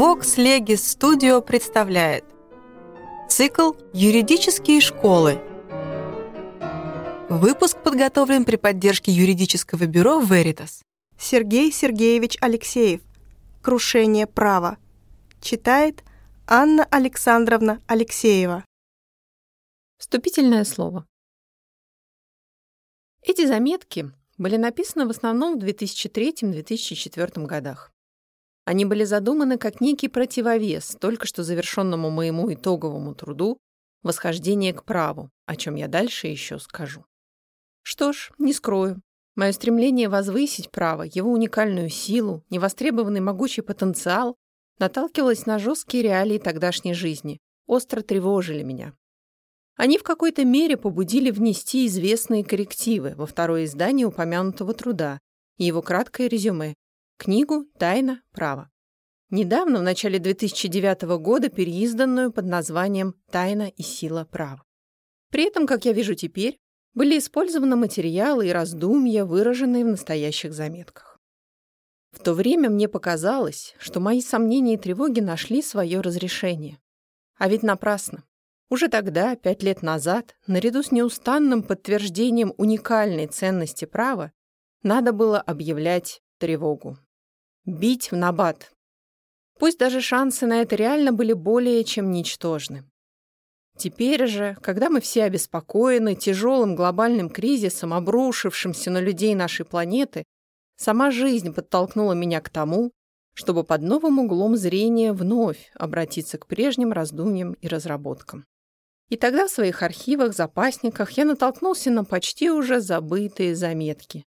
Vox Legis Studio представляет Цикл «Юридические школы». Выпуск подготовлен при поддержке юридического бюро Veritas. Сергей Сергеевич Алексеев. Крушение права. Читает Анна Александровна Алексеева. Вступительное слово. Эти заметки были написаны в основном в 2003-2004 годах. Они были задуманы как некий противовес только что завершенному моему итоговому труду «Восхождение к праву», о чем я дальше еще скажу. Что ж, не скрою. Мое стремление возвысить право, его уникальную силу, невостребованный могучий потенциал наталкивалось на жесткие реалии тогдашней жизни, остро тревожили меня. Они в какой-то мере побудили внести известные коррективы во второе издание упомянутого труда и его краткое резюме, книгу «Тайна права». Недавно, в начале 2009 года, переизданную под названием «Тайна и сила права». При этом, как я вижу теперь, были использованы материалы и раздумья, выраженные в настоящих заметках. В то время мне показалось, что мои сомнения и тревоги нашли свое разрешение. А ведь напрасно. Уже тогда, пять лет назад, наряду с неустанным подтверждением уникальной ценности права, надо было объявлять тревогу бить в набат. Пусть даже шансы на это реально были более чем ничтожны. Теперь же, когда мы все обеспокоены тяжелым глобальным кризисом, обрушившимся на людей нашей планеты, сама жизнь подтолкнула меня к тому, чтобы под новым углом зрения вновь обратиться к прежним раздумьям и разработкам. И тогда в своих архивах, запасниках я натолкнулся на почти уже забытые заметки.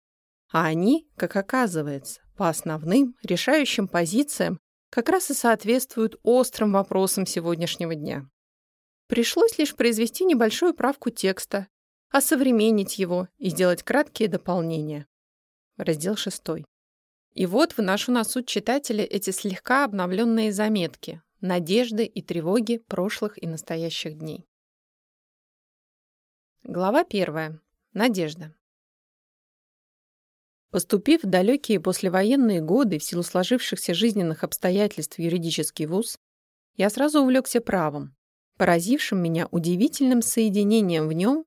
А они, как оказывается, по основным, решающим позициям как раз и соответствуют острым вопросам сегодняшнего дня. Пришлось лишь произвести небольшую правку текста, осовременить его и сделать краткие дополнения. Раздел 6. И вот выношу на суд читателя эти слегка обновленные заметки, надежды и тревоги прошлых и настоящих дней. Глава 1. Надежда. Поступив в далекие послевоенные годы в силу сложившихся жизненных обстоятельств в юридический вуз, я сразу увлекся правом, поразившим меня удивительным соединением в нем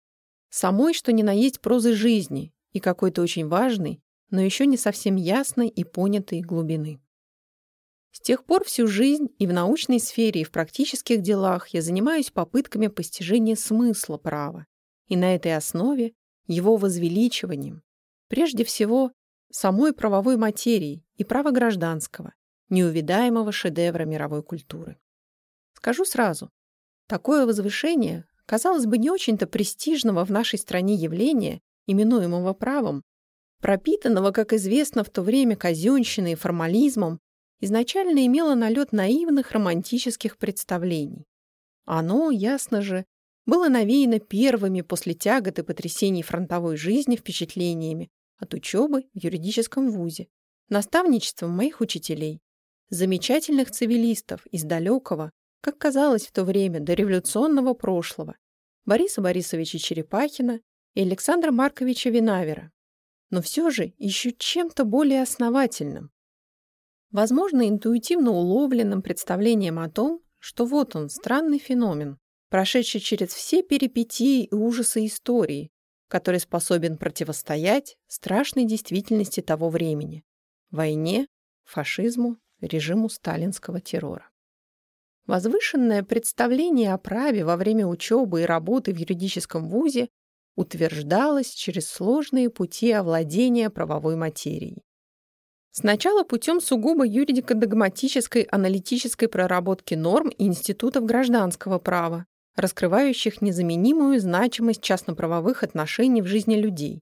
самой, что ни на есть прозы жизни и какой-то очень важной, но еще не совсем ясной и понятой глубины. С тех пор всю жизнь и в научной сфере, и в практических делах я занимаюсь попытками постижения смысла права и на этой основе его возвеличиванием, Прежде всего, самой правовой материи и права гражданского, неувидаемого шедевра мировой культуры. Скажу сразу, такое возвышение, казалось бы, не очень-то престижного в нашей стране явления, именуемого правом, пропитанного, как известно, в то время казенщиной и формализмом, изначально имело налет наивных романтических представлений. Оно, ясно же, было навеяно первыми после тягот и потрясений фронтовой жизни впечатлениями от учебы в юридическом вузе, наставничеством моих учителей, замечательных цивилистов из далекого, как казалось в то время, до революционного прошлого, Бориса Борисовича Черепахина и Александра Марковича Винавера, но все же еще чем-то более основательным. Возможно, интуитивно уловленным представлением о том, что вот он, странный феномен, прошедший через все перипетии и ужасы истории, который способен противостоять страшной действительности того времени – войне, фашизму, режиму сталинского террора. Возвышенное представление о праве во время учебы и работы в юридическом вузе утверждалось через сложные пути овладения правовой материей. Сначала путем сугубо юридико-догматической аналитической проработки норм и институтов гражданского права, раскрывающих незаменимую значимость частноправовых отношений в жизни людей.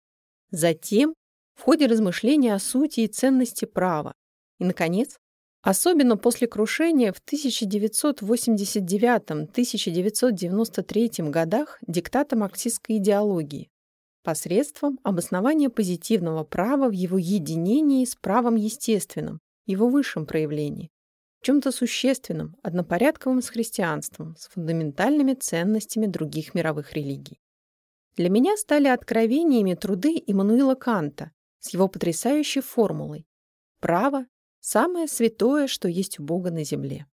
Затем в ходе размышления о сути и ценности права. И, наконец, особенно после крушения в 1989-1993 годах диктата марксистской идеологии посредством обоснования позитивного права в его единении с правом естественным, его высшем проявлении, чем-то существенным, однопорядковым с христианством, с фундаментальными ценностями других мировых религий. Для меня стали откровениями труды Иммануила Канта с его потрясающей формулой «Право – самое святое, что есть у Бога на земле».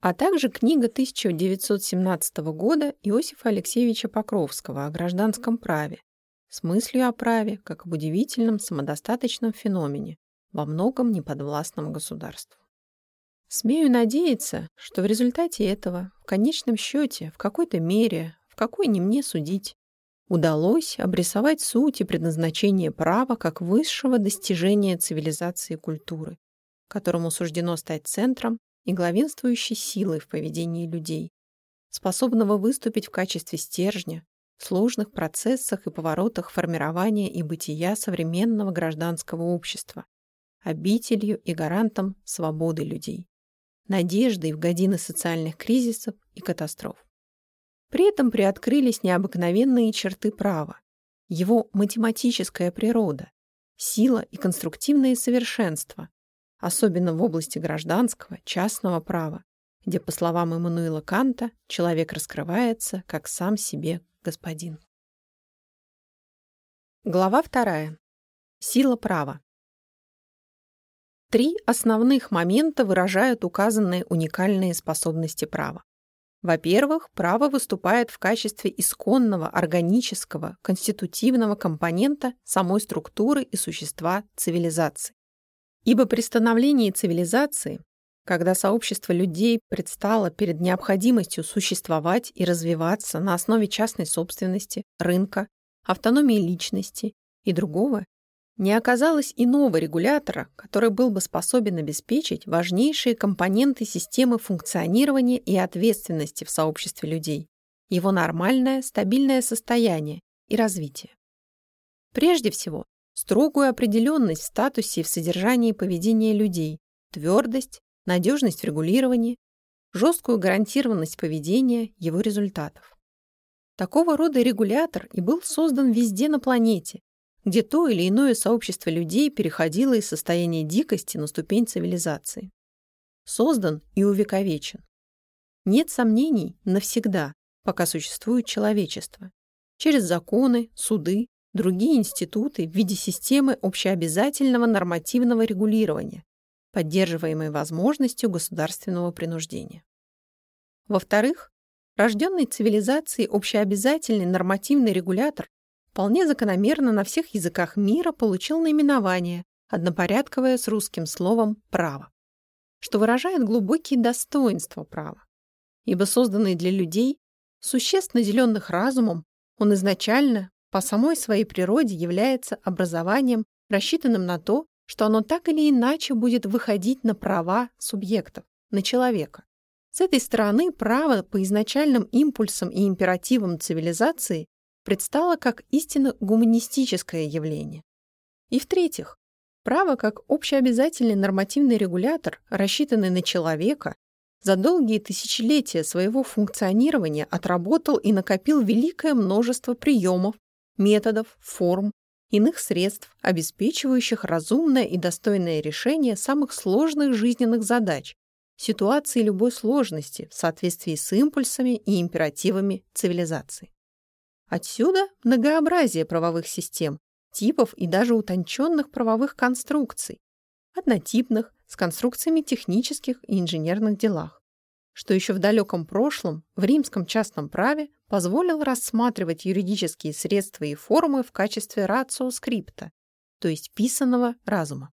а также книга 1917 года Иосифа Алексеевича Покровского о гражданском праве с мыслью о праве как об удивительном самодостаточном феномене, во многом неподвластном государству. Смею надеяться, что в результате этого, в конечном счете, в какой-то мере, в какой не мне судить, удалось обрисовать суть и предназначение права как высшего достижения цивилизации и культуры, которому суждено стать центром и главенствующей силой в поведении людей, способного выступить в качестве стержня в сложных процессах и поворотах формирования и бытия современного гражданского общества, обителью и гарантом свободы людей, надеждой в годины социальных кризисов и катастроф. При этом приоткрылись необыкновенные черты права, его математическая природа, сила и конструктивное совершенство, особенно в области гражданского, частного права, где, по словам Эммануила Канта, человек раскрывается как сам себе господин. Глава вторая. Сила права. Три основных момента выражают указанные уникальные способности права. Во-первых, право выступает в качестве исконного, органического, конститутивного компонента самой структуры и существа цивилизации. Ибо при становлении цивилизации, когда сообщество людей предстало перед необходимостью существовать и развиваться на основе частной собственности, рынка, автономии личности и другого, не оказалось иного регулятора, который был бы способен обеспечить важнейшие компоненты системы функционирования и ответственности в сообществе людей, его нормальное, стабильное состояние и развитие. Прежде всего, строгую определенность в статусе и в содержании поведения людей, твердость, надежность в регулировании, жесткую гарантированность поведения его результатов. Такого рода регулятор и был создан везде на планете, где то или иное сообщество людей переходило из состояния дикости на ступень цивилизации. Создан и увековечен. Нет сомнений навсегда, пока существует человечество, через законы, суды, другие институты в виде системы общеобязательного нормативного регулирования, поддерживаемой возможностью государственного принуждения. Во-вторых, рожденный цивилизацией общеобязательный нормативный регулятор вполне закономерно на всех языках мира получил наименование, однопорядковое с русским словом «право», что выражает глубокие достоинства права. Ибо созданный для людей, существ, наделенных разумом, он изначально, по самой своей природе, является образованием, рассчитанным на то, что оно так или иначе будет выходить на права субъектов, на человека. С этой стороны право по изначальным импульсам и императивам цивилизации предстало как истинно гуманистическое явление. И в-третьих, право как общеобязательный нормативный регулятор, рассчитанный на человека, за долгие тысячелетия своего функционирования отработал и накопил великое множество приемов, методов, форм, иных средств, обеспечивающих разумное и достойное решение самых сложных жизненных задач, ситуации любой сложности в соответствии с импульсами и императивами цивилизации. Отсюда многообразие правовых систем, типов и даже утонченных правовых конструкций, однотипных, с конструкциями технических и инженерных делах, что еще в далеком прошлом в римском частном праве позволил рассматривать юридические средства и формы в качестве рацио скрипта, то есть писанного разума.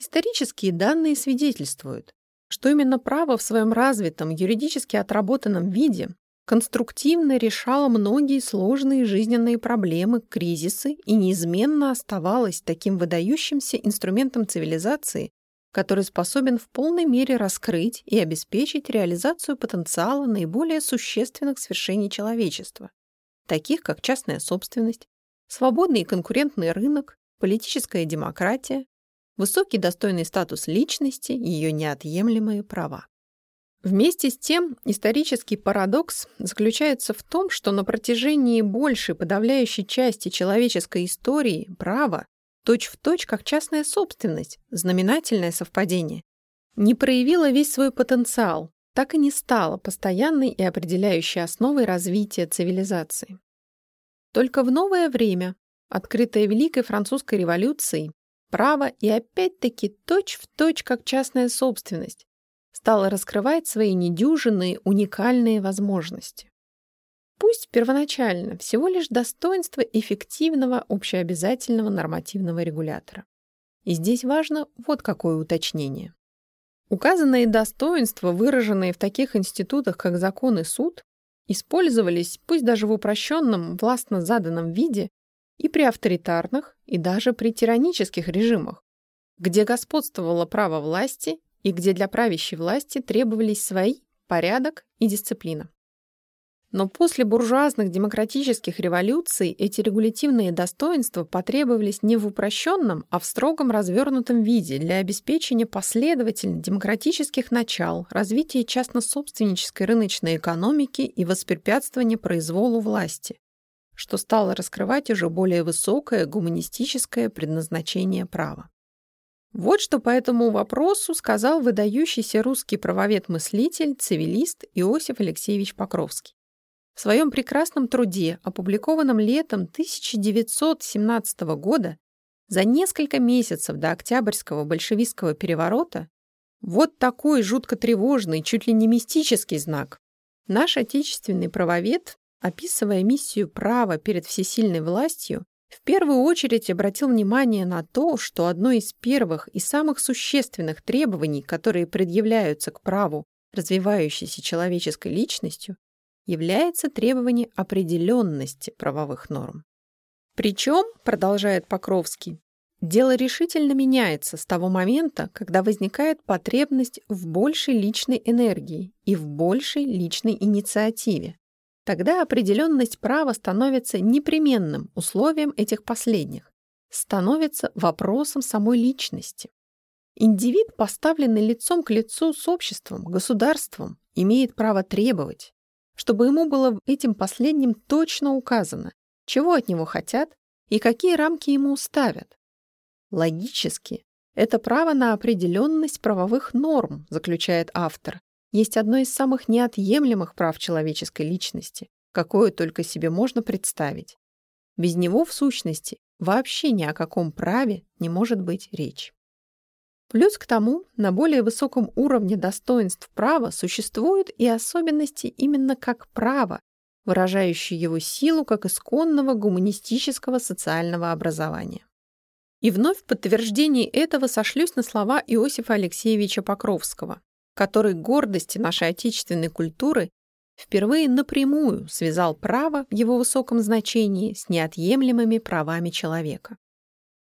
Исторические данные свидетельствуют, что именно право в своем развитом, юридически отработанном виде конструктивно решала многие сложные жизненные проблемы, кризисы и неизменно оставалась таким выдающимся инструментом цивилизации, который способен в полной мере раскрыть и обеспечить реализацию потенциала наиболее существенных свершений человечества, таких как частная собственность, свободный и конкурентный рынок, политическая демократия, высокий достойный статус личности и ее неотъемлемые права. Вместе с тем, исторический парадокс заключается в том, что на протяжении большей подавляющей части человеческой истории право, точь-в-точь как частная собственность, знаменательное совпадение, не проявило весь свой потенциал, так и не стало постоянной и определяющей основой развития цивилизации. Только в новое время, открытое Великой Французской революцией, право и опять-таки точь-в-точь как частная собственность стало раскрывать свои недюжинные, уникальные возможности. Пусть первоначально всего лишь достоинство эффективного общеобязательного нормативного регулятора. И здесь важно вот какое уточнение. Указанные достоинства, выраженные в таких институтах, как закон и суд, использовались, пусть даже в упрощенном, властно заданном виде, и при авторитарных, и даже при тиранических режимах, где господствовало право власти и где для правящей власти требовались свои порядок и дисциплина. Но после буржуазных демократических революций эти регулятивные достоинства потребовались не в упрощенном, а в строгом развернутом виде для обеспечения последовательно демократических начал, развития частно-собственнической рыночной экономики и воспрепятствования произволу власти, что стало раскрывать уже более высокое гуманистическое предназначение права. Вот что по этому вопросу сказал выдающийся русский правовед-мыслитель, цивилист Иосиф Алексеевич Покровский. В своем прекрасном труде, опубликованном летом 1917 года, за несколько месяцев до Октябрьского большевистского переворота, вот такой жутко тревожный, чуть ли не мистический знак. Наш отечественный правовед, описывая миссию права перед всесильной властью, в первую очередь обратил внимание на то, что одно из первых и самых существенных требований, которые предъявляются к праву развивающейся человеческой личностью, является требование определенности правовых норм. Причем, продолжает Покровский, дело решительно меняется с того момента, когда возникает потребность в большей личной энергии и в большей личной инициативе. Тогда определенность права становится непременным условием этих последних, становится вопросом самой личности. Индивид, поставленный лицом к лицу с обществом, государством, имеет право требовать, чтобы ему было этим последним точно указано, чего от него хотят и какие рамки ему ставят. Логически, это право на определенность правовых норм, заключает автор, есть одно из самых неотъемлемых прав человеческой личности, какое только себе можно представить. Без него, в сущности, вообще ни о каком праве не может быть речь. Плюс к тому, на более высоком уровне достоинств права существуют и особенности именно как права, выражающие его силу как исконного гуманистического социального образования. И вновь в подтверждении этого сошлюсь на слова Иосифа Алексеевича Покровского, который гордости нашей отечественной культуры впервые напрямую связал право в его высоком значении с неотъемлемыми правами человека.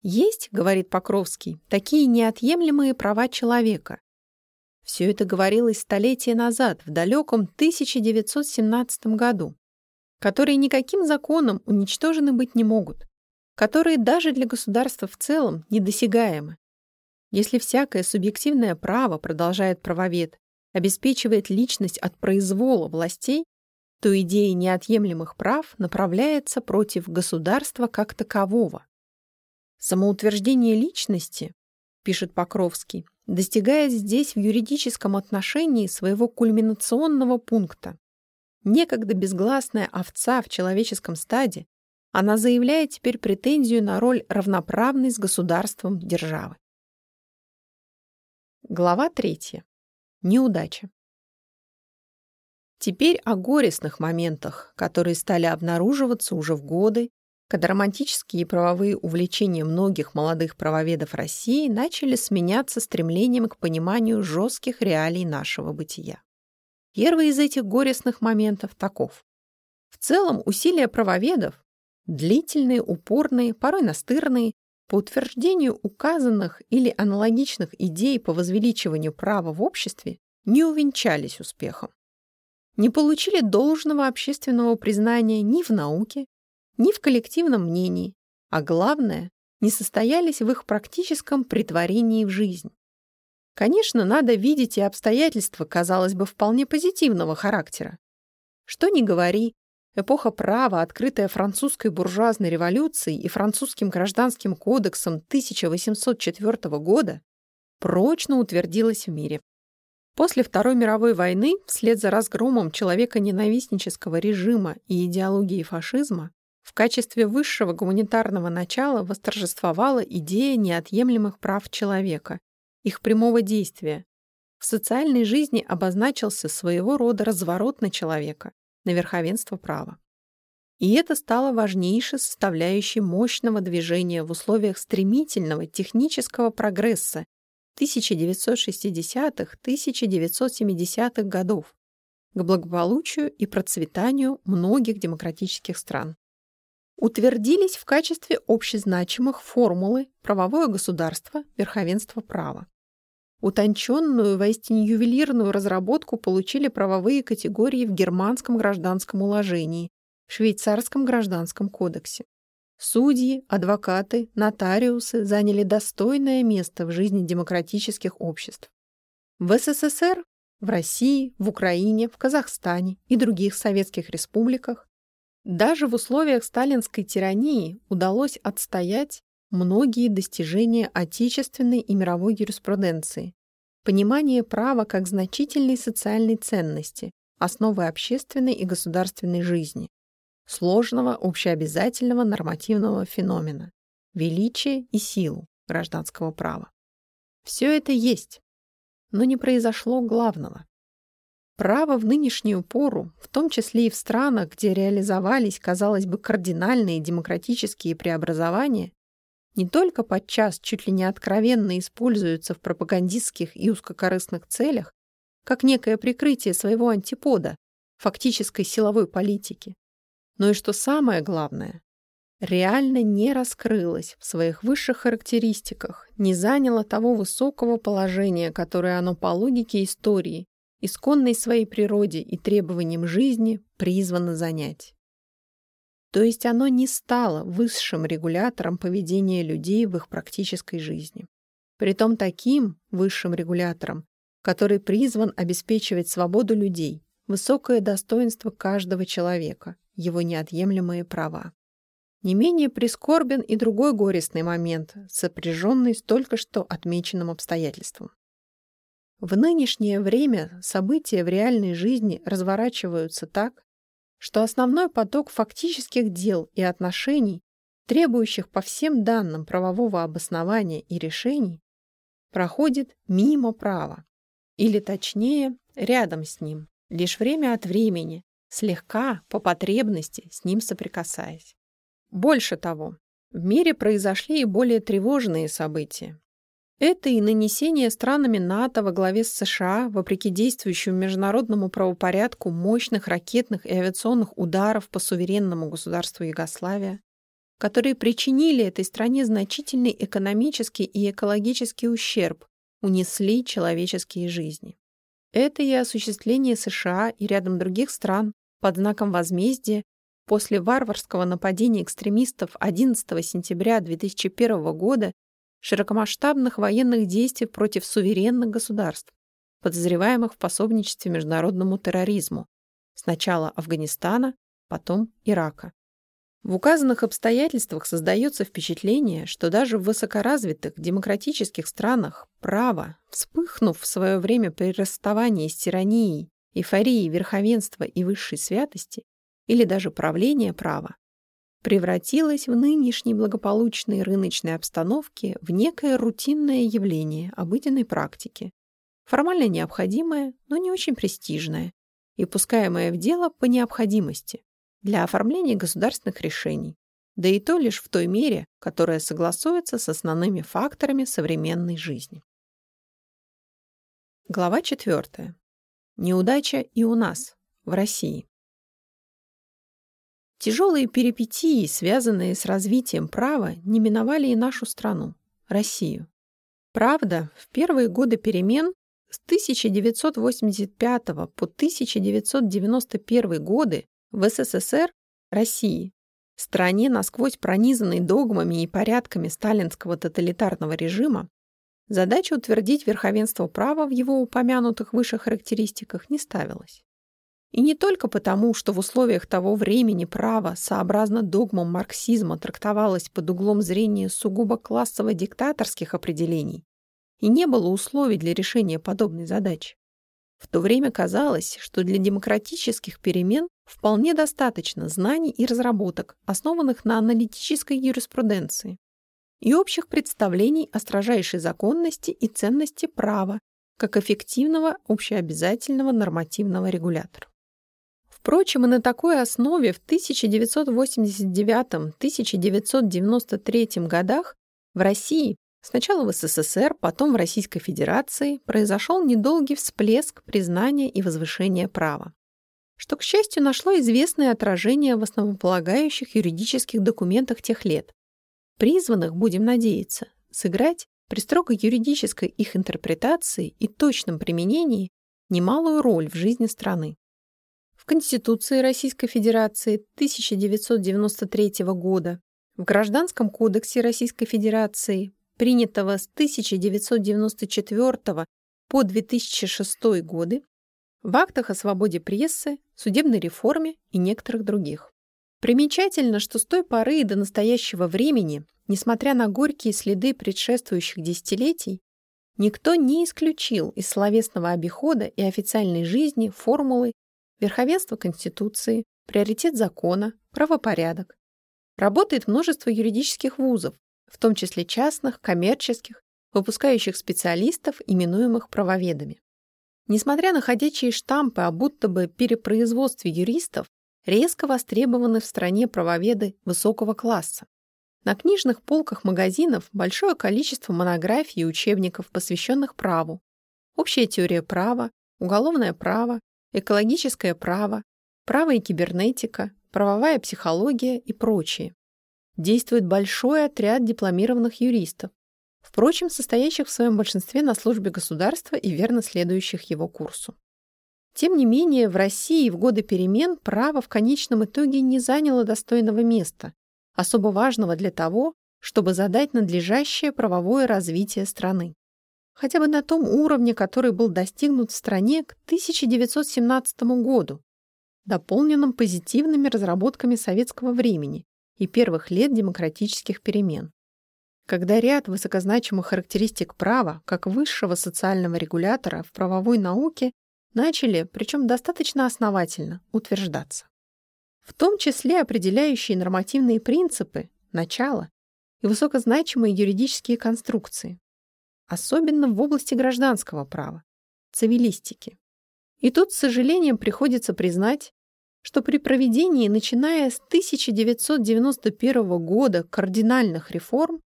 Есть, говорит Покровский, такие неотъемлемые права человека. Все это говорилось столетия назад, в далеком 1917 году, которые никаким законом уничтожены быть не могут, которые даже для государства в целом недосягаемы. Если всякое субъективное право, продолжает правовед, обеспечивает личность от произвола властей, то идея неотъемлемых прав направляется против государства как такового, Самоутверждение личности, пишет Покровский, достигает здесь в юридическом отношении своего кульминационного пункта. Некогда безгласная овца в человеческом стаде, она заявляет теперь претензию на роль равноправной с государством державы. Глава 3. Неудача. Теперь о горестных моментах, которые стали обнаруживаться уже в годы, когда романтические и правовые увлечения многих молодых правоведов России начали сменяться стремлением к пониманию жестких реалий нашего бытия. Первый из этих горестных моментов таков. В целом усилия правоведов, длительные, упорные, порой настырные, по утверждению указанных или аналогичных идей по возвеличиванию права в обществе, не увенчались успехом. Не получили должного общественного признания ни в науке, ни в коллективном мнении, а главное, не состоялись в их практическом притворении в жизнь. Конечно, надо видеть и обстоятельства, казалось бы, вполне позитивного характера. Что ни говори, эпоха права, открытая французской буржуазной революцией и французским гражданским кодексом 1804 года, прочно утвердилась в мире. После Второй мировой войны, вслед за разгромом человеконенавистнического режима и идеологии фашизма, в качестве высшего гуманитарного начала восторжествовала идея неотъемлемых прав человека, их прямого действия, в социальной жизни обозначился своего рода разворот на человека, на верховенство права. И это стало важнейшей составляющей мощного движения в условиях стремительного технического прогресса 1960-1970-х годов к благополучию и процветанию многих демократических стран. Утвердились в качестве общезначимых формулы правовое государство, верховенство права. Утонченную, воистине ювелирную разработку получили правовые категории в германском гражданском уложении, швейцарском гражданском кодексе. Судьи, адвокаты, нотариусы заняли достойное место в жизни демократических обществ. В СССР, в России, в Украине, в Казахстане и других советских республиках даже в условиях сталинской тирании удалось отстоять многие достижения отечественной и мировой юриспруденции, понимание права как значительной социальной ценности, основы общественной и государственной жизни, сложного общеобязательного нормативного феномена, величие и силу гражданского права. Все это есть, но не произошло главного. Право в нынешнюю пору, в том числе и в странах, где реализовались, казалось бы, кардинальные демократические преобразования, не только подчас чуть ли не откровенно используются в пропагандистских и узкокорыстных целях, как некое прикрытие своего антипода, фактической силовой политики, но и что самое главное, реально не раскрылось в своих высших характеристиках, не заняло того высокого положения, которое оно по логике истории, исконной своей природе и требованиям жизни призвано занять. То есть оно не стало высшим регулятором поведения людей в их практической жизни. Притом таким высшим регулятором, который призван обеспечивать свободу людей, высокое достоинство каждого человека, его неотъемлемые права. Не менее прискорбен и другой горестный момент, сопряженный с только что отмеченным обстоятельством. В нынешнее время события в реальной жизни разворачиваются так, что основной поток фактических дел и отношений, требующих по всем данным правового обоснования и решений, проходит мимо права, или точнее, рядом с ним, лишь время от времени, слегка, по потребности, с ним соприкасаясь. Больше того, в мире произошли и более тревожные события. Это и нанесение странами НАТО во главе с США, вопреки действующему международному правопорядку, мощных ракетных и авиационных ударов по суверенному государству Югославия, которые причинили этой стране значительный экономический и экологический ущерб, унесли человеческие жизни. Это и осуществление США и рядом других стран под знаком возмездия после варварского нападения экстремистов 11 сентября 2001 года широкомасштабных военных действий против суверенных государств, подозреваемых в пособничестве международному терроризму, сначала Афганистана, потом Ирака. В указанных обстоятельствах создается впечатление, что даже в высокоразвитых демократических странах право, вспыхнув в свое время при расставании с тиранией, эйфорией верховенства и высшей святости, или даже правления права, превратилась в нынешней благополучной рыночной обстановке в некое рутинное явление обыденной практики, формально необходимое, но не очень престижное, и пускаемое в дело по необходимости для оформления государственных решений, да и то лишь в той мере, которая согласуется с основными факторами современной жизни. Глава 4. Неудача и у нас, в России. Тяжелые перипетии, связанные с развитием права, не миновали и нашу страну, Россию. Правда, в первые годы перемен с 1985 по 1991 годы в СССР, России, стране, насквозь пронизанной догмами и порядками сталинского тоталитарного режима, задача утвердить верховенство права в его упомянутых выше характеристиках не ставилась. И не только потому, что в условиях того времени право, сообразно догмам марксизма, трактовалось под углом зрения сугубо классово-диктаторских определений, и не было условий для решения подобной задачи. В то время казалось, что для демократических перемен вполне достаточно знаний и разработок, основанных на аналитической юриспруденции, и общих представлений о строжайшей законности и ценности права как эффективного общеобязательного нормативного регулятора. Впрочем, и на такой основе в 1989-1993 годах в России, сначала в СССР, потом в Российской Федерации, произошел недолгий всплеск признания и возвышения права, что, к счастью, нашло известное отражение в основополагающих юридических документах тех лет, призванных, будем надеяться, сыграть при строго юридической их интерпретации и точном применении немалую роль в жизни страны. Конституции Российской Федерации 1993 года, в Гражданском кодексе Российской Федерации, принятого с 1994 по 2006 годы, в актах о свободе прессы, судебной реформе и некоторых других. Примечательно, что с той поры и до настоящего времени, несмотря на горькие следы предшествующих десятилетий, никто не исключил из словесного обихода и официальной жизни формулы верховенство Конституции, приоритет закона, правопорядок. Работает множество юридических вузов, в том числе частных, коммерческих, выпускающих специалистов, именуемых правоведами. Несмотря на ходячие штампы о будто бы перепроизводстве юристов, резко востребованы в стране правоведы высокого класса. На книжных полках магазинов большое количество монографий и учебников, посвященных праву. Общая теория права, уголовное право, экологическое право, право и кибернетика, правовая психология и прочие. Действует большой отряд дипломированных юристов, впрочем, состоящих в своем большинстве на службе государства и верно следующих его курсу. Тем не менее, в России в годы перемен право в конечном итоге не заняло достойного места, особо важного для того, чтобы задать надлежащее правовое развитие страны хотя бы на том уровне, который был достигнут в стране к 1917 году, дополненном позитивными разработками советского времени и первых лет демократических перемен. Когда ряд высокозначимых характеристик права, как высшего социального регулятора в правовой науке, начали, причем достаточно основательно, утверждаться. В том числе определяющие нормативные принципы, начало и высокозначимые юридические конструкции особенно в области гражданского права, цивилистики. И тут, с сожалением, приходится признать, что при проведении, начиная с 1991 года, кардинальных реформ,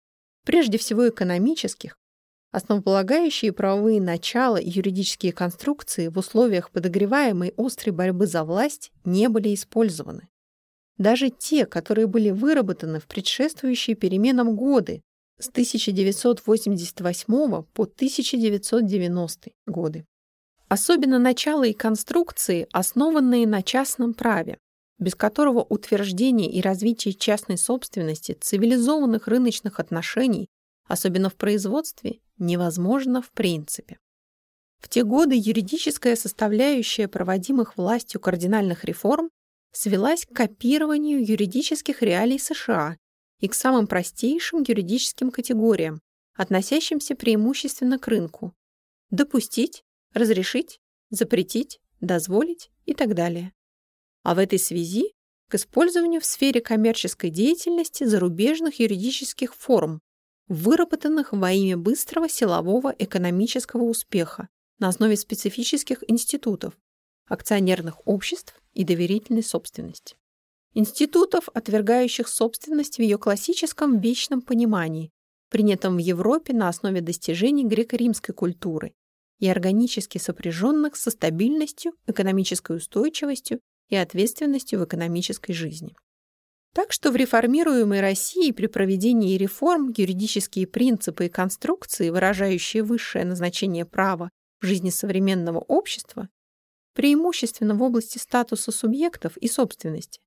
прежде всего экономических, основополагающие правовые начала и юридические конструкции в условиях подогреваемой острой борьбы за власть не были использованы. Даже те, которые были выработаны в предшествующие переменам годы с 1988 по 1990 годы. Особенно начало и конструкции, основанные на частном праве, без которого утверждение и развитие частной собственности, цивилизованных рыночных отношений, особенно в производстве, невозможно в принципе. В те годы юридическая составляющая проводимых властью кардинальных реформ свелась к копированию юридических реалий США и к самым простейшим юридическим категориям, относящимся преимущественно к рынку. Допустить, разрешить, запретить, дозволить и так далее. А в этой связи к использованию в сфере коммерческой деятельности зарубежных юридических форм, выработанных во имя быстрого силового экономического успеха на основе специфических институтов, акционерных обществ и доверительной собственности институтов, отвергающих собственность в ее классическом вечном понимании, принятом в Европе на основе достижений греко-римской культуры и органически сопряженных со стабильностью, экономической устойчивостью и ответственностью в экономической жизни. Так что в реформируемой России при проведении реформ юридические принципы и конструкции, выражающие высшее назначение права в жизни современного общества, преимущественно в области статуса субъектов и собственности,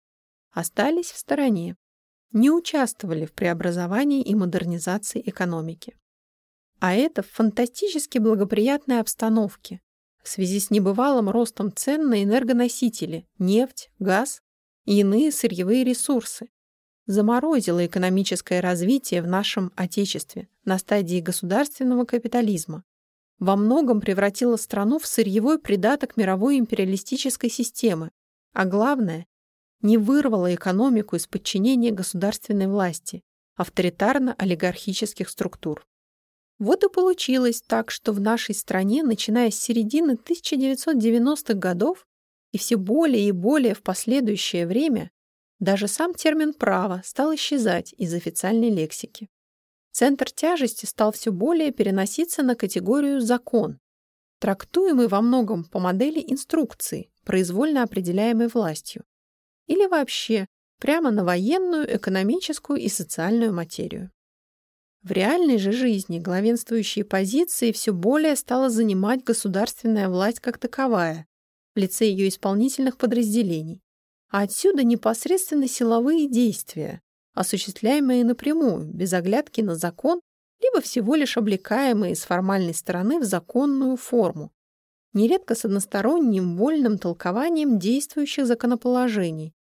остались в стороне, не участвовали в преобразовании и модернизации экономики. А это в фантастически благоприятной обстановке в связи с небывалым ростом цен на энергоносители, нефть, газ и иные сырьевые ресурсы, заморозило экономическое развитие в нашем Отечестве на стадии государственного капитализма, во многом превратило страну в сырьевой придаток мировой империалистической системы, а главное, не вырвала экономику из подчинения государственной власти, авторитарно-олигархических структур. Вот и получилось так, что в нашей стране, начиная с середины 1990-х годов и все более и более в последующее время, даже сам термин «право» стал исчезать из официальной лексики. Центр тяжести стал все более переноситься на категорию «закон», трактуемый во многом по модели инструкции, произвольно определяемой властью, или вообще прямо на военную, экономическую и социальную материю. В реальной же жизни главенствующие позиции все более стала занимать государственная власть как таковая, в лице ее исполнительных подразделений, а отсюда непосредственно силовые действия, осуществляемые напрямую, без оглядки на закон, либо всего лишь облекаемые с формальной стороны в законную форму, нередко с односторонним вольным толкованием действующих законоположений,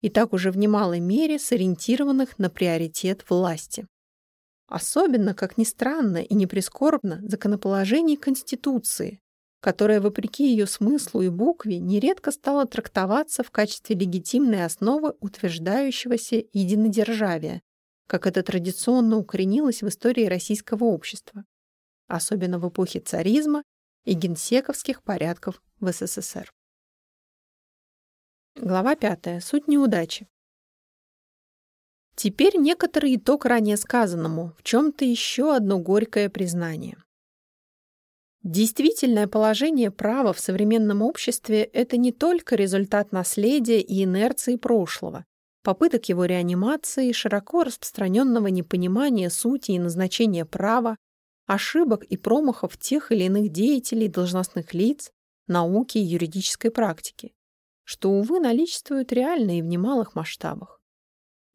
и так уже в немалой мере сориентированных на приоритет власти. Особенно, как ни странно и не прискорбно, законоположений Конституции, которая, вопреки ее смыслу и букве, нередко стала трактоваться в качестве легитимной основы утверждающегося единодержавия, как это традиционно укоренилось в истории российского общества, особенно в эпохе царизма и генсековских порядков в СССР. Глава 5. Суть неудачи. Теперь некоторый итог ранее сказанному, в чем-то еще одно горькое признание. Действительное положение права в современном обществе – это не только результат наследия и инерции прошлого, попыток его реанимации, широко распространенного непонимания сути и назначения права, ошибок и промахов тех или иных деятелей, должностных лиц, науки и юридической практики что, увы, наличествует реально и в немалых масштабах.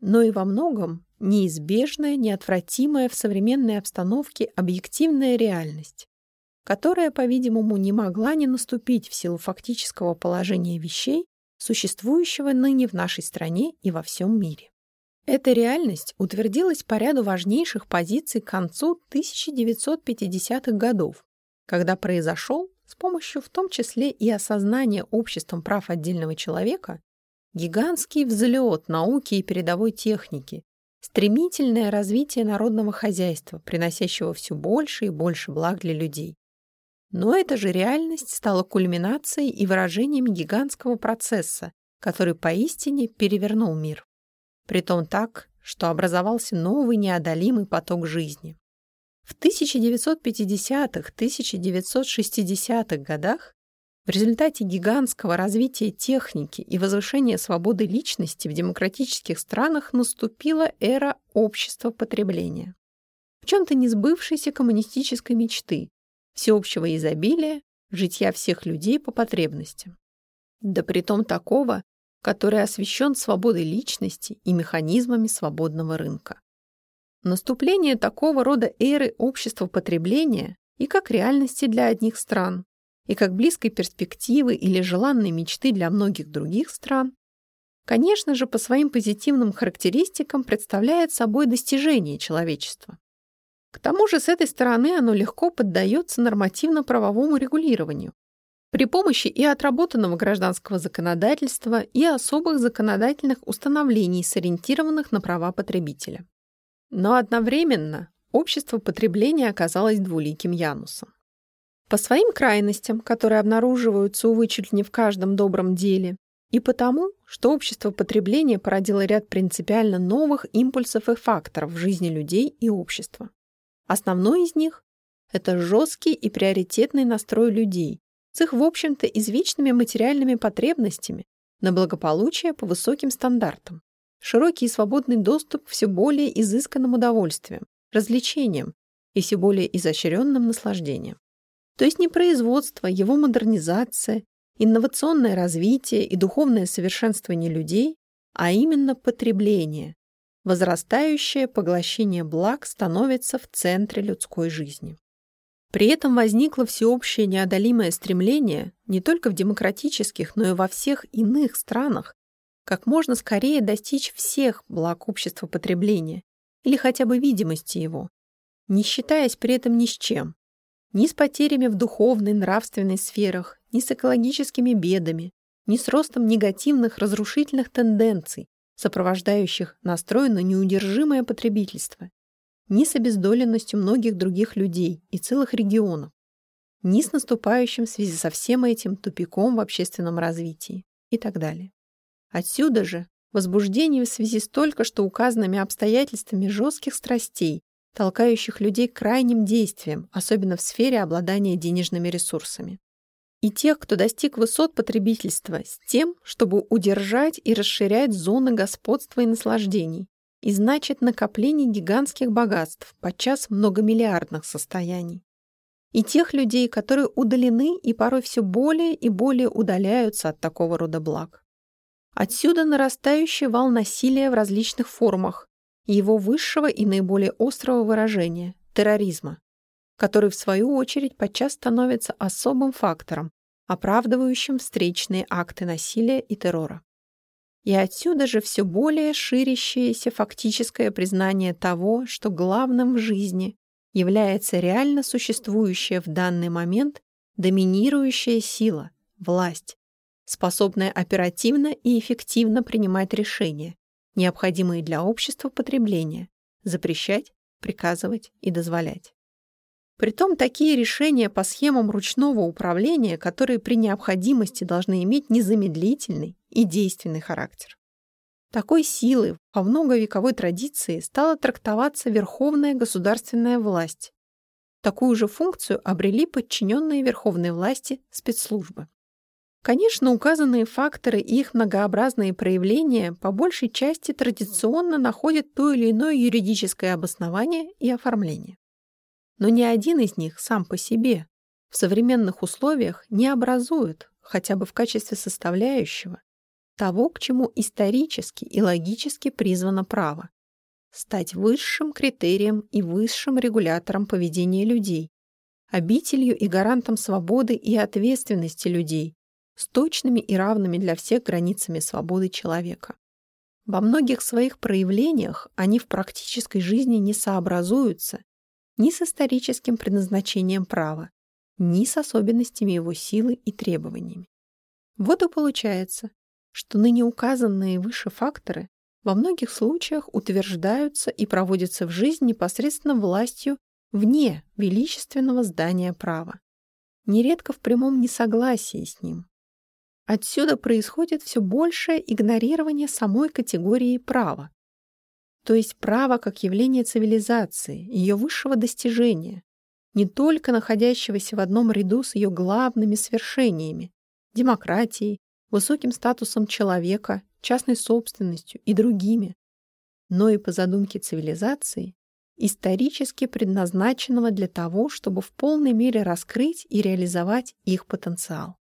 Но и во многом неизбежная, неотвратимая в современной обстановке объективная реальность, которая, по-видимому, не могла не наступить в силу фактического положения вещей, существующего ныне в нашей стране и во всем мире. Эта реальность утвердилась по ряду важнейших позиций к концу 1950-х годов, когда произошел с помощью в том числе и осознания обществом прав отдельного человека, гигантский взлет науки и передовой техники, стремительное развитие народного хозяйства, приносящего все больше и больше благ для людей. Но эта же реальность стала кульминацией и выражением гигантского процесса, который поистине перевернул мир. Притом так, что образовался новый неодолимый поток жизни. В 1950-1960-х годах в результате гигантского развития техники и возвышения свободы личности в демократических странах наступила эра общества потребления. В чем-то несбывшейся коммунистической мечты, всеобщего изобилия, житья всех людей по потребностям. Да притом такого, который освещен свободой личности и механизмами свободного рынка. Наступление такого рода эры общества потребления и как реальности для одних стран, и как близкой перспективы или желанной мечты для многих других стран, конечно же, по своим позитивным характеристикам представляет собой достижение человечества. К тому же с этой стороны оно легко поддается нормативно-правовому регулированию при помощи и отработанного гражданского законодательства, и особых законодательных установлений, сориентированных на права потребителя. Но одновременно общество потребления оказалось двуликим Янусом. По своим крайностям, которые обнаруживаются, увы, чуть ли не в каждом добром деле, и потому, что общество потребления породило ряд принципиально новых импульсов и факторов в жизни людей и общества. Основной из них – это жесткий и приоритетный настрой людей с их, в общем-то, извечными материальными потребностями на благополучие по высоким стандартам, широкий и свободный доступ к все более изысканным удовольствиям, развлечениям и все более изощренным наслаждениям. То есть не производство, его модернизация, инновационное развитие и духовное совершенствование людей, а именно потребление. Возрастающее поглощение благ становится в центре людской жизни. При этом возникло всеобщее неодолимое стремление не только в демократических, но и во всех иных странах как можно скорее достичь всех благ общества потребления или хотя бы видимости его, не считаясь при этом ни с чем, ни с потерями в духовной, нравственной сферах, ни с экологическими бедами, ни с ростом негативных разрушительных тенденций, сопровождающих настрой на неудержимое потребительство, ни с обездоленностью многих других людей и целых регионов, ни с наступающим в связи со всем этим тупиком в общественном развитии и так далее. Отсюда же возбуждение в связи с только что указанными обстоятельствами жестких страстей, толкающих людей к крайним действиям, особенно в сфере обладания денежными ресурсами. И тех, кто достиг высот потребительства с тем, чтобы удержать и расширять зоны господства и наслаждений, и значит накопление гигантских богатств, подчас многомиллиардных состояний. И тех людей, которые удалены и порой все более и более удаляются от такого рода благ. Отсюда нарастающий вал насилия в различных формах его высшего и наиболее острого выражения – терроризма, который, в свою очередь, подчас становится особым фактором, оправдывающим встречные акты насилия и террора. И отсюда же все более ширящееся фактическое признание того, что главным в жизни является реально существующая в данный момент доминирующая сила – власть, способная оперативно и эффективно принимать решения, необходимые для общества потребления, запрещать, приказывать и дозволять. Притом такие решения по схемам ручного управления, которые при необходимости должны иметь незамедлительный и действенный характер. Такой силой по многовековой традиции стала трактоваться верховная государственная власть. Такую же функцию обрели подчиненные верховной власти спецслужбы. Конечно, указанные факторы и их многообразные проявления по большей части традиционно находят то или иное юридическое обоснование и оформление. Но ни один из них сам по себе в современных условиях не образует, хотя бы в качестве составляющего, того, к чему исторически и логически призвано право – стать высшим критерием и высшим регулятором поведения людей, обителью и гарантом свободы и ответственности людей, с точными и равными для всех границами свободы человека. Во многих своих проявлениях они в практической жизни не сообразуются ни с историческим предназначением права, ни с особенностями его силы и требованиями. Вот и получается, что ныне указанные выше факторы во многих случаях утверждаются и проводятся в жизнь непосредственно властью вне величественного здания права, нередко в прямом несогласии с ним. Отсюда происходит все большее игнорирование самой категории права, то есть право как явление цивилизации, ее высшего достижения, не только находящегося в одном ряду с ее главными свершениями – демократией, высоким статусом человека, частной собственностью и другими, но и по задумке цивилизации, исторически предназначенного для того, чтобы в полной мере раскрыть и реализовать их потенциал.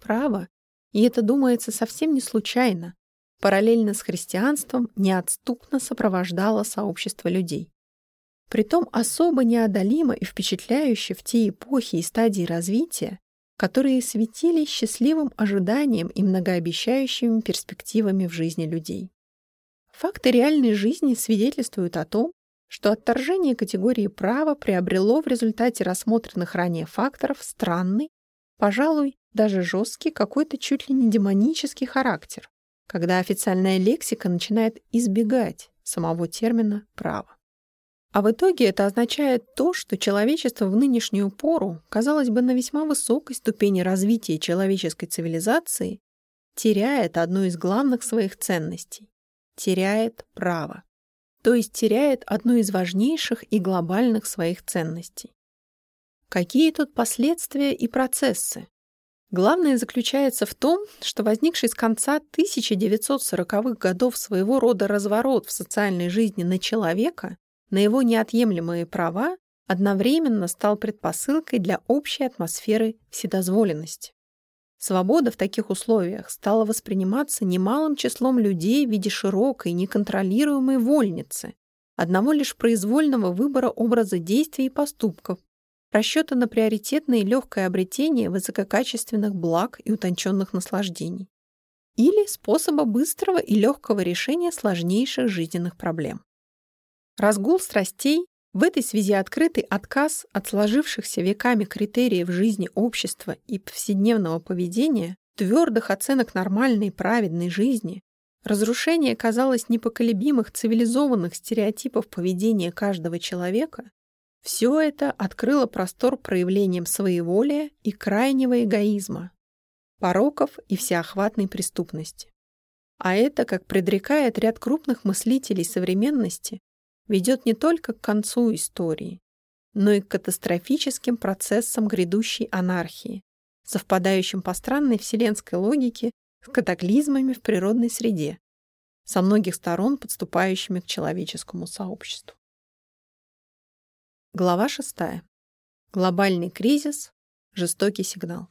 Право, и это думается совсем не случайно, параллельно с христианством неотступно сопровождало сообщество людей. Притом особо неодолимо и впечатляюще в те эпохи и стадии развития, которые светили счастливым ожиданием и многообещающими перспективами в жизни людей. Факты реальной жизни свидетельствуют о том, что отторжение категории права приобрело в результате рассмотренных ранее факторов странный, пожалуй, даже жесткий, какой-то чуть ли не демонический характер, когда официальная лексика начинает избегать самого термина «право». А в итоге это означает то, что человечество в нынешнюю пору, казалось бы, на весьма высокой ступени развития человеческой цивилизации, теряет одну из главных своих ценностей — теряет право. То есть теряет одну из важнейших и глобальных своих ценностей. Какие тут последствия и процессы? Главное заключается в том, что возникший с конца 1940-х годов своего рода разворот в социальной жизни на человека, на его неотъемлемые права, одновременно стал предпосылкой для общей атмосферы вседозволенности. Свобода в таких условиях стала восприниматься немалым числом людей в виде широкой, неконтролируемой вольницы, одного лишь произвольного выбора образа действий и поступков, расчета на приоритетное и легкое обретение высококачественных благ и утонченных наслаждений. Или способа быстрого и легкого решения сложнейших жизненных проблем. Разгул страстей, в этой связи открытый отказ от сложившихся веками критериев жизни общества и повседневного поведения, твердых оценок нормальной и праведной жизни, разрушение, казалось, непоколебимых цивилизованных стереотипов поведения каждого человека, все это открыло простор проявлением своеволия и крайнего эгоизма, пороков и всеохватной преступности. А это, как предрекает ряд крупных мыслителей современности, ведет не только к концу истории, но и к катастрофическим процессам грядущей анархии, совпадающим по странной вселенской логике с катаклизмами в природной среде, со многих сторон подступающими к человеческому сообществу. Глава 6. Глобальный кризис. Жестокий сигнал.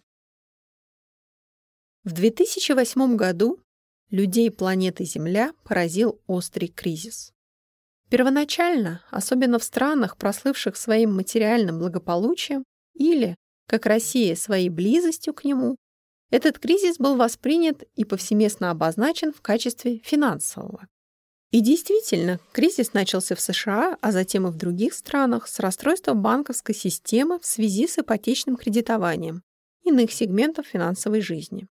В 2008 году людей планеты Земля поразил острый кризис. Первоначально, особенно в странах, прослывших своим материальным благополучием или, как Россия, своей близостью к нему, этот кризис был воспринят и повсеместно обозначен в качестве финансового. И действительно, кризис начался в США, а затем и в других странах с расстройства банковской системы в связи с ипотечным кредитованием иных сегментов финансовой жизни.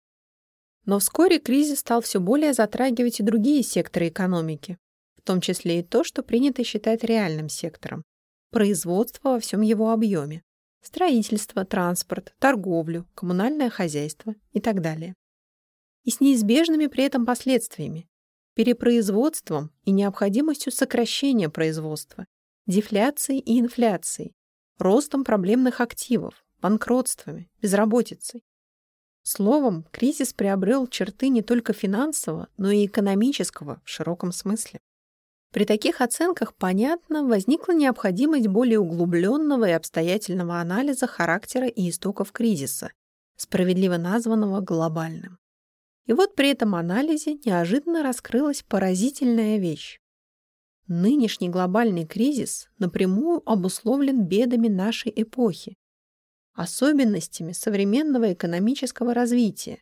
Но вскоре кризис стал все более затрагивать и другие секторы экономики, в том числе и то, что принято считать реальным сектором – производство во всем его объеме, строительство, транспорт, торговлю, коммунальное хозяйство и так далее. И с неизбежными при этом последствиями, перепроизводством и необходимостью сокращения производства, дефляцией и инфляцией, ростом проблемных активов, банкротствами, безработицей. Словом, кризис приобрел черты не только финансового, но и экономического в широком смысле. При таких оценках, понятно, возникла необходимость более углубленного и обстоятельного анализа характера и истоков кризиса, справедливо названного глобальным. И вот при этом анализе неожиданно раскрылась поразительная вещь. Нынешний глобальный кризис напрямую обусловлен бедами нашей эпохи, особенностями современного экономического развития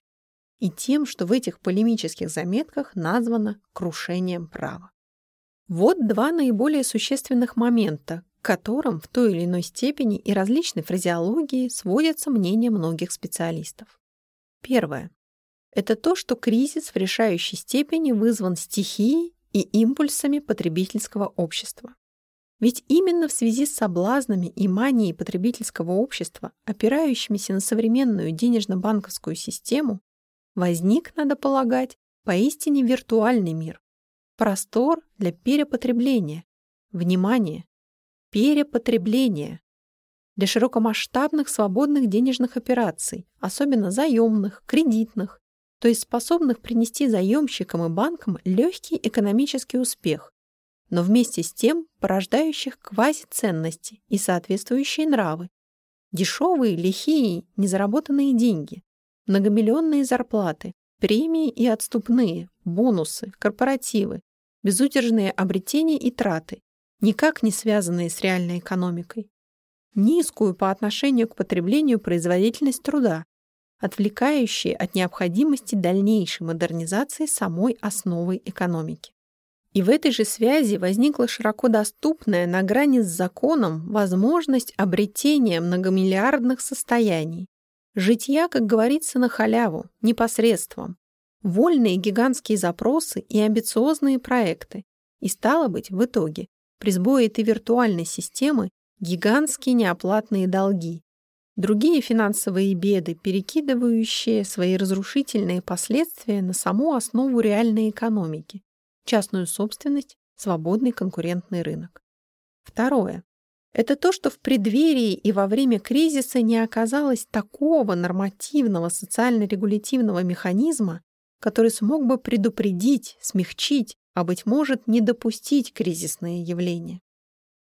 и тем, что в этих полемических заметках названо крушением права. Вот два наиболее существенных момента, к которым в той или иной степени и различной фразеологии сводятся мнения многих специалистов. Первое это то, что кризис в решающей степени вызван стихией и импульсами потребительского общества. Ведь именно в связи с соблазнами и манией потребительского общества, опирающимися на современную денежно-банковскую систему, возник, надо полагать, поистине виртуальный мир. Простор для перепотребления. Внимание! Перепотребление. Для широкомасштабных свободных денежных операций, особенно заемных, кредитных, то есть способных принести заемщикам и банкам легкий экономический успех, но вместе с тем порождающих квазиценности и соответствующие нравы, дешевые, лихие, незаработанные деньги, многомиллионные зарплаты, премии и отступные, бонусы, корпоративы, безудержные обретения и траты, никак не связанные с реальной экономикой, низкую по отношению к потреблению производительность труда, отвлекающие от необходимости дальнейшей модернизации самой основы экономики. И в этой же связи возникла широко доступная на грани с законом возможность обретения многомиллиардных состояний, житья, как говорится, на халяву, непосредством, вольные гигантские запросы и амбициозные проекты, и стало быть, в итоге, при сбое этой виртуальной системы гигантские неоплатные долги, другие финансовые беды, перекидывающие свои разрушительные последствия на саму основу реальной экономики, частную собственность, свободный конкурентный рынок. Второе. Это то, что в преддверии и во время кризиса не оказалось такого нормативного социально-регулятивного механизма, который смог бы предупредить, смягчить, а, быть может, не допустить кризисные явления.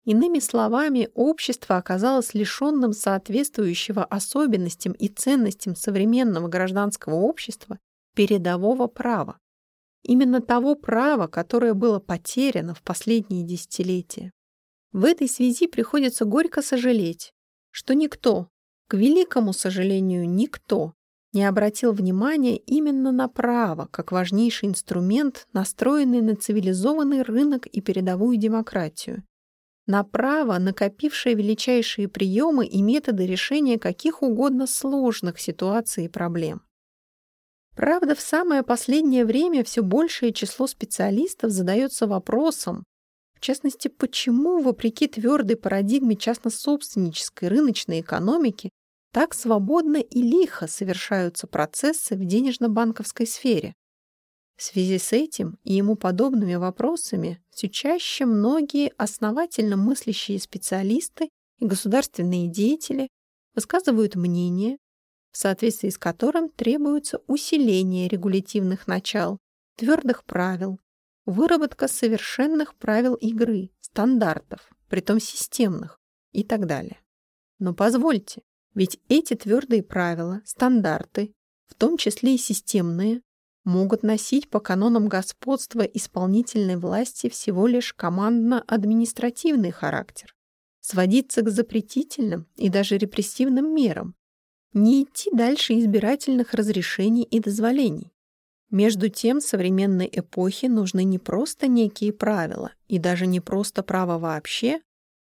Иными словами, общество оказалось лишенным соответствующего особенностям и ценностям современного гражданского общества передового права. Именно того права, которое было потеряно в последние десятилетия. В этой связи приходится горько сожалеть, что никто, к великому сожалению, никто не обратил внимания именно на право, как важнейший инструмент, настроенный на цивилизованный рынок и передовую демократию, на право, накопившее величайшие приемы и методы решения каких угодно сложных ситуаций и проблем. Правда, в самое последнее время все большее число специалистов задается вопросом, в частности, почему, вопреки твердой парадигме частно-собственнической рыночной экономики, так свободно и лихо совершаются процессы в денежно-банковской сфере. В связи с этим и ему подобными вопросами все чаще многие основательно мыслящие специалисты и государственные деятели высказывают мнение, в соответствии с которым требуется усиление регулятивных начал, твердых правил, выработка совершенных правил игры, стандартов, притом системных и так далее. Но позвольте, ведь эти твердые правила, стандарты, в том числе и системные, могут носить по канонам господства исполнительной власти всего лишь командно-административный характер, сводиться к запретительным и даже репрессивным мерам, не идти дальше избирательных разрешений и дозволений. Между тем, современной эпохе нужны не просто некие правила, и даже не просто право вообще,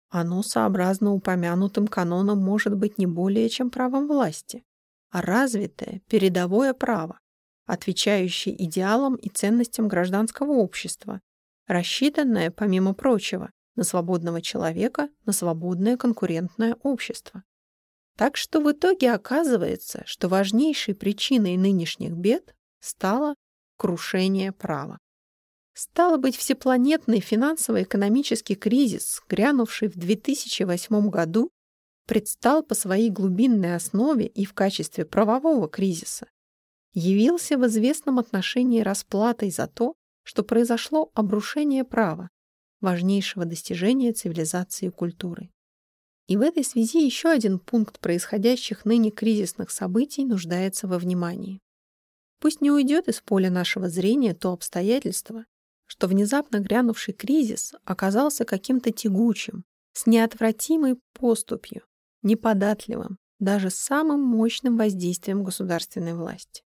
оно, сообразно упомянутым канонам, может быть не более чем правом власти, а развитое передовое право, отвечающее идеалам и ценностям гражданского общества, рассчитанное, помимо прочего, на свободного человека, на свободное конкурентное общество. Так что в итоге оказывается, что важнейшей причиной нынешних бед стало крушение права. Стало быть, всепланетный финансово-экономический кризис, грянувший в 2008 году, предстал по своей глубинной основе и в качестве правового кризиса, явился в известном отношении расплатой за то, что произошло обрушение права, важнейшего достижения цивилизации и культуры. И в этой связи еще один пункт происходящих ныне кризисных событий нуждается во внимании. Пусть не уйдет из поля нашего зрения то обстоятельство, что внезапно грянувший кризис оказался каким-то тягучим, с неотвратимой поступью, неподатливым, даже самым мощным воздействием государственной власти.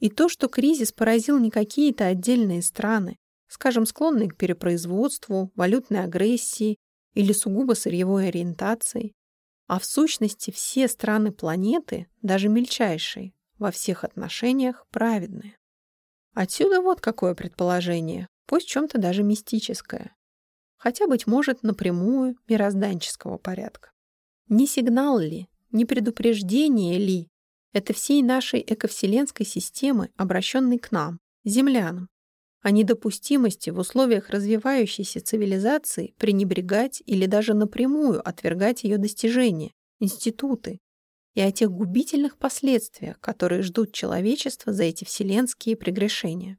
И то, что кризис поразил не какие-то отдельные страны, скажем, склонные к перепроизводству, валютной агрессии или сугубо сырьевой ориентации, а в сущности все страны планеты, даже мельчайшие, во всех отношениях праведные. Отсюда вот какое предположение, пусть чем-то даже мистическое, хотя, быть может, напрямую мирозданческого порядка. Не сигнал ли, не предупреждение ли это всей нашей эковселенской системы, обращенной к нам, землянам, о недопустимости в условиях развивающейся цивилизации пренебрегать или даже напрямую отвергать ее достижения, институты, и о тех губительных последствиях, которые ждут человечество за эти вселенские прегрешения.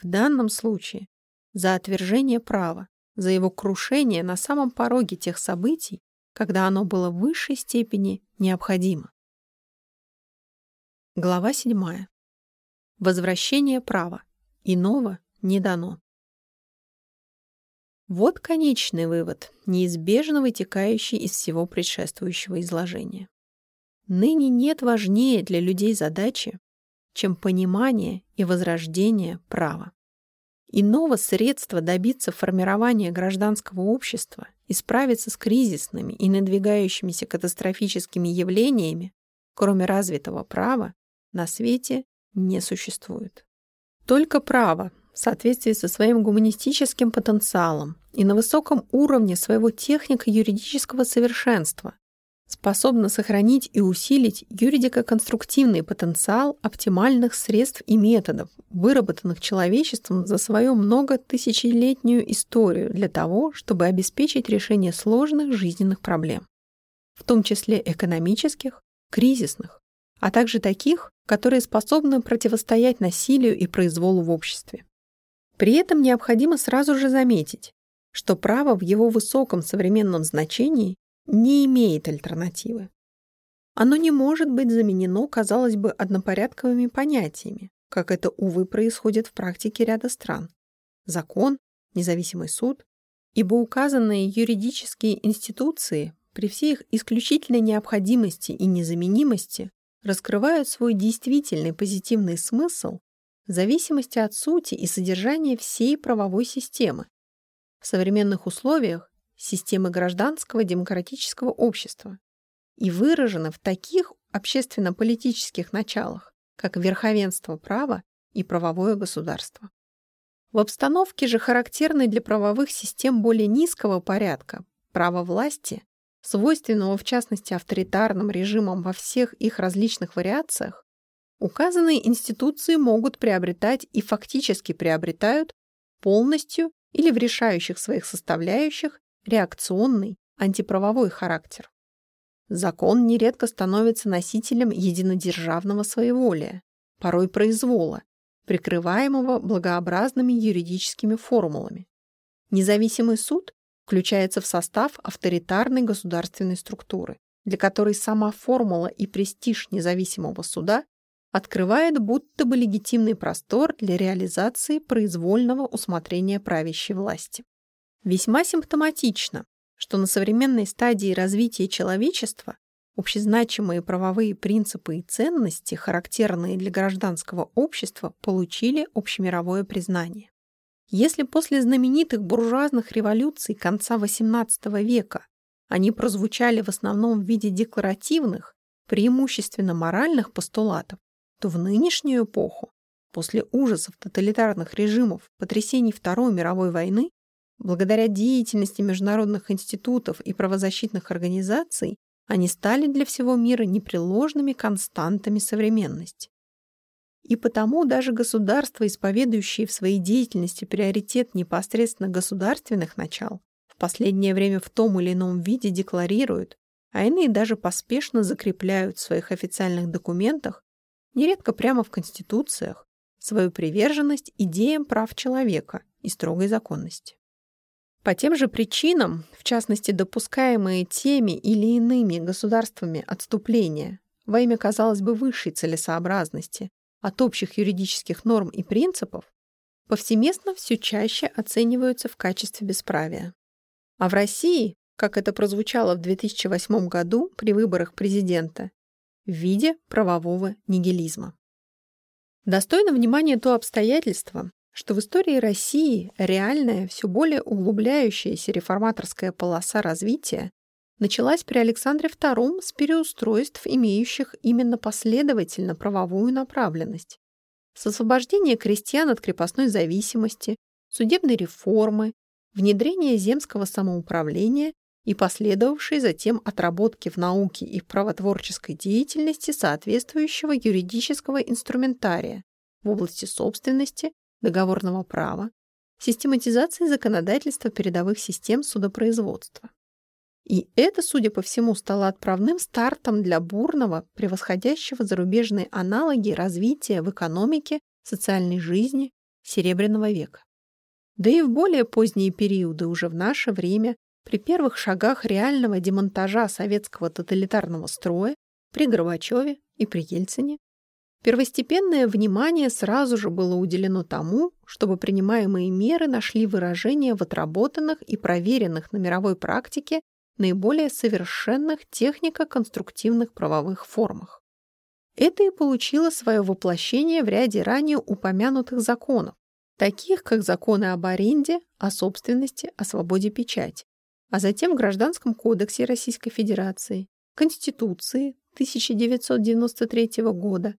В данном случае за отвержение права, за его крушение на самом пороге тех событий, когда оно было в высшей степени необходимо. Глава 7. Возвращение права. Иного не дано. Вот конечный вывод, неизбежно вытекающий из всего предшествующего изложения. Ныне нет важнее для людей задачи, чем понимание и возрождение права. Иного средства добиться формирования гражданского общества и справиться с кризисными и надвигающимися катастрофическими явлениями, кроме развитого права, на свете не существует. Только право в соответствии со своим гуманистическим потенциалом и на высоком уровне своего технико-юридического совершенства способна сохранить и усилить юридико-конструктивный потенциал оптимальных средств и методов, выработанных человечеством за свою многотысячелетнюю историю для того, чтобы обеспечить решение сложных жизненных проблем, в том числе экономических, кризисных, а также таких, которые способны противостоять насилию и произволу в обществе. При этом необходимо сразу же заметить, что право в его высоком современном значении не имеет альтернативы. Оно не может быть заменено, казалось бы, однопорядковыми понятиями, как это, увы, происходит в практике ряда стран. Закон, независимый суд, ибо указанные юридические институции при всей их исключительной необходимости и незаменимости раскрывают свой действительный позитивный смысл в зависимости от сути и содержания всей правовой системы. В современных условиях системы гражданского демократического общества и выражены в таких общественно-политических началах, как верховенство права и правовое государство. В обстановке же, характерной для правовых систем более низкого порядка, права власти, свойственного в частности авторитарным режимам во всех их различных вариациях, указанные институции могут приобретать и фактически приобретают полностью или в решающих своих составляющих реакционный антиправовой характер. Закон нередко становится носителем единодержавного своеволия, порой произвола, прикрываемого благообразными юридическими формулами. Независимый суд включается в состав авторитарной государственной структуры, для которой сама формула и престиж независимого суда открывает будто бы легитимный простор для реализации произвольного усмотрения правящей власти. Весьма симптоматично, что на современной стадии развития человечества общезначимые правовые принципы и ценности, характерные для гражданского общества, получили общемировое признание. Если после знаменитых буржуазных революций конца XVIII века они прозвучали в основном в виде декларативных, преимущественно моральных постулатов, то в нынешнюю эпоху, после ужасов тоталитарных режимов, потрясений Второй мировой войны, благодаря деятельности международных институтов и правозащитных организаций, они стали для всего мира непреложными константами современности. И потому даже государства, исповедующие в своей деятельности приоритет непосредственно государственных начал, в последнее время в том или ином виде декларируют, а иные даже поспешно закрепляют в своих официальных документах нередко прямо в конституциях, свою приверженность идеям прав человека и строгой законности. По тем же причинам, в частности допускаемые теми или иными государствами отступления во имя, казалось бы, высшей целесообразности от общих юридических норм и принципов, повсеместно все чаще оцениваются в качестве бесправия. А в России, как это прозвучало в 2008 году при выборах президента, в виде правового нигилизма. Достойно внимания то обстоятельство, что в истории России реальная, все более углубляющаяся реформаторская полоса развития началась при Александре II с переустройств, имеющих именно последовательно правовую направленность. С освобождения крестьян от крепостной зависимости, судебной реформы, внедрения земского самоуправления и последовавшей затем отработки в науке и в правотворческой деятельности соответствующего юридического инструментария в области собственности, договорного права, систематизации законодательства передовых систем судопроизводства. И это, судя по всему, стало отправным стартом для бурного, превосходящего зарубежные аналоги развития в экономике, социальной жизни Серебряного века. Да и в более поздние периоды, уже в наше время, при первых шагах реального демонтажа советского тоталитарного строя при Горбачеве и при Ельцине первостепенное внимание сразу же было уделено тому, чтобы принимаемые меры нашли выражение в отработанных и проверенных на мировой практике наиболее совершенных технико-конструктивных правовых формах. Это и получило свое воплощение в ряде ранее упомянутых законов, таких как законы об аренде, о собственности, о свободе печати, а затем в Гражданском кодексе Российской Федерации, Конституции 1993 года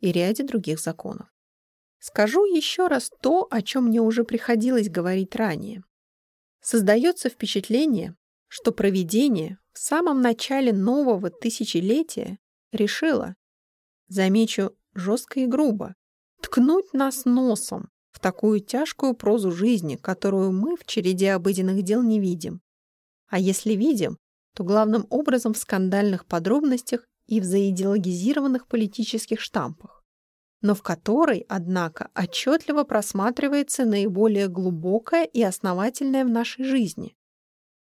и ряде других законов. Скажу еще раз то, о чем мне уже приходилось говорить ранее. Создается впечатление, что проведение в самом начале нового тысячелетия решило, замечу жестко и грубо, ткнуть нас носом в такую тяжкую прозу жизни, которую мы в череде обыденных дел не видим, а если видим, то главным образом в скандальных подробностях и в заидеологизированных политических штампах, но в которой, однако, отчетливо просматривается наиболее глубокое и основательное в нашей жизни,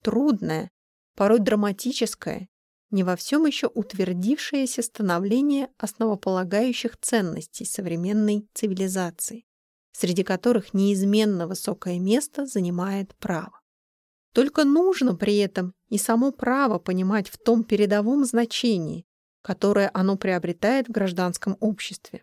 трудное, порой драматическое, не во всем еще утвердившееся становление основополагающих ценностей современной цивилизации, среди которых неизменно высокое место занимает право. Только нужно при этом и само право понимать в том передовом значении, которое оно приобретает в гражданском обществе.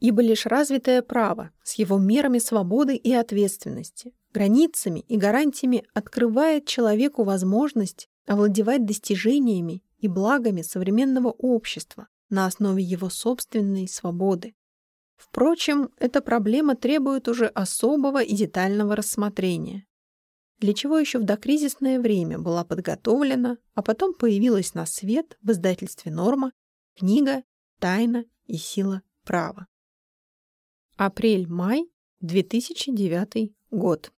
Ибо лишь развитое право с его мерами свободы и ответственности, границами и гарантиями открывает человеку возможность овладевать достижениями и благами современного общества на основе его собственной свободы. Впрочем, эта проблема требует уже особого и детального рассмотрения. Для чего еще в докризисное время была подготовлена, а потом появилась на свет в издательстве «Норма» книга «Тайна и сила права». Апрель-май 2009 год.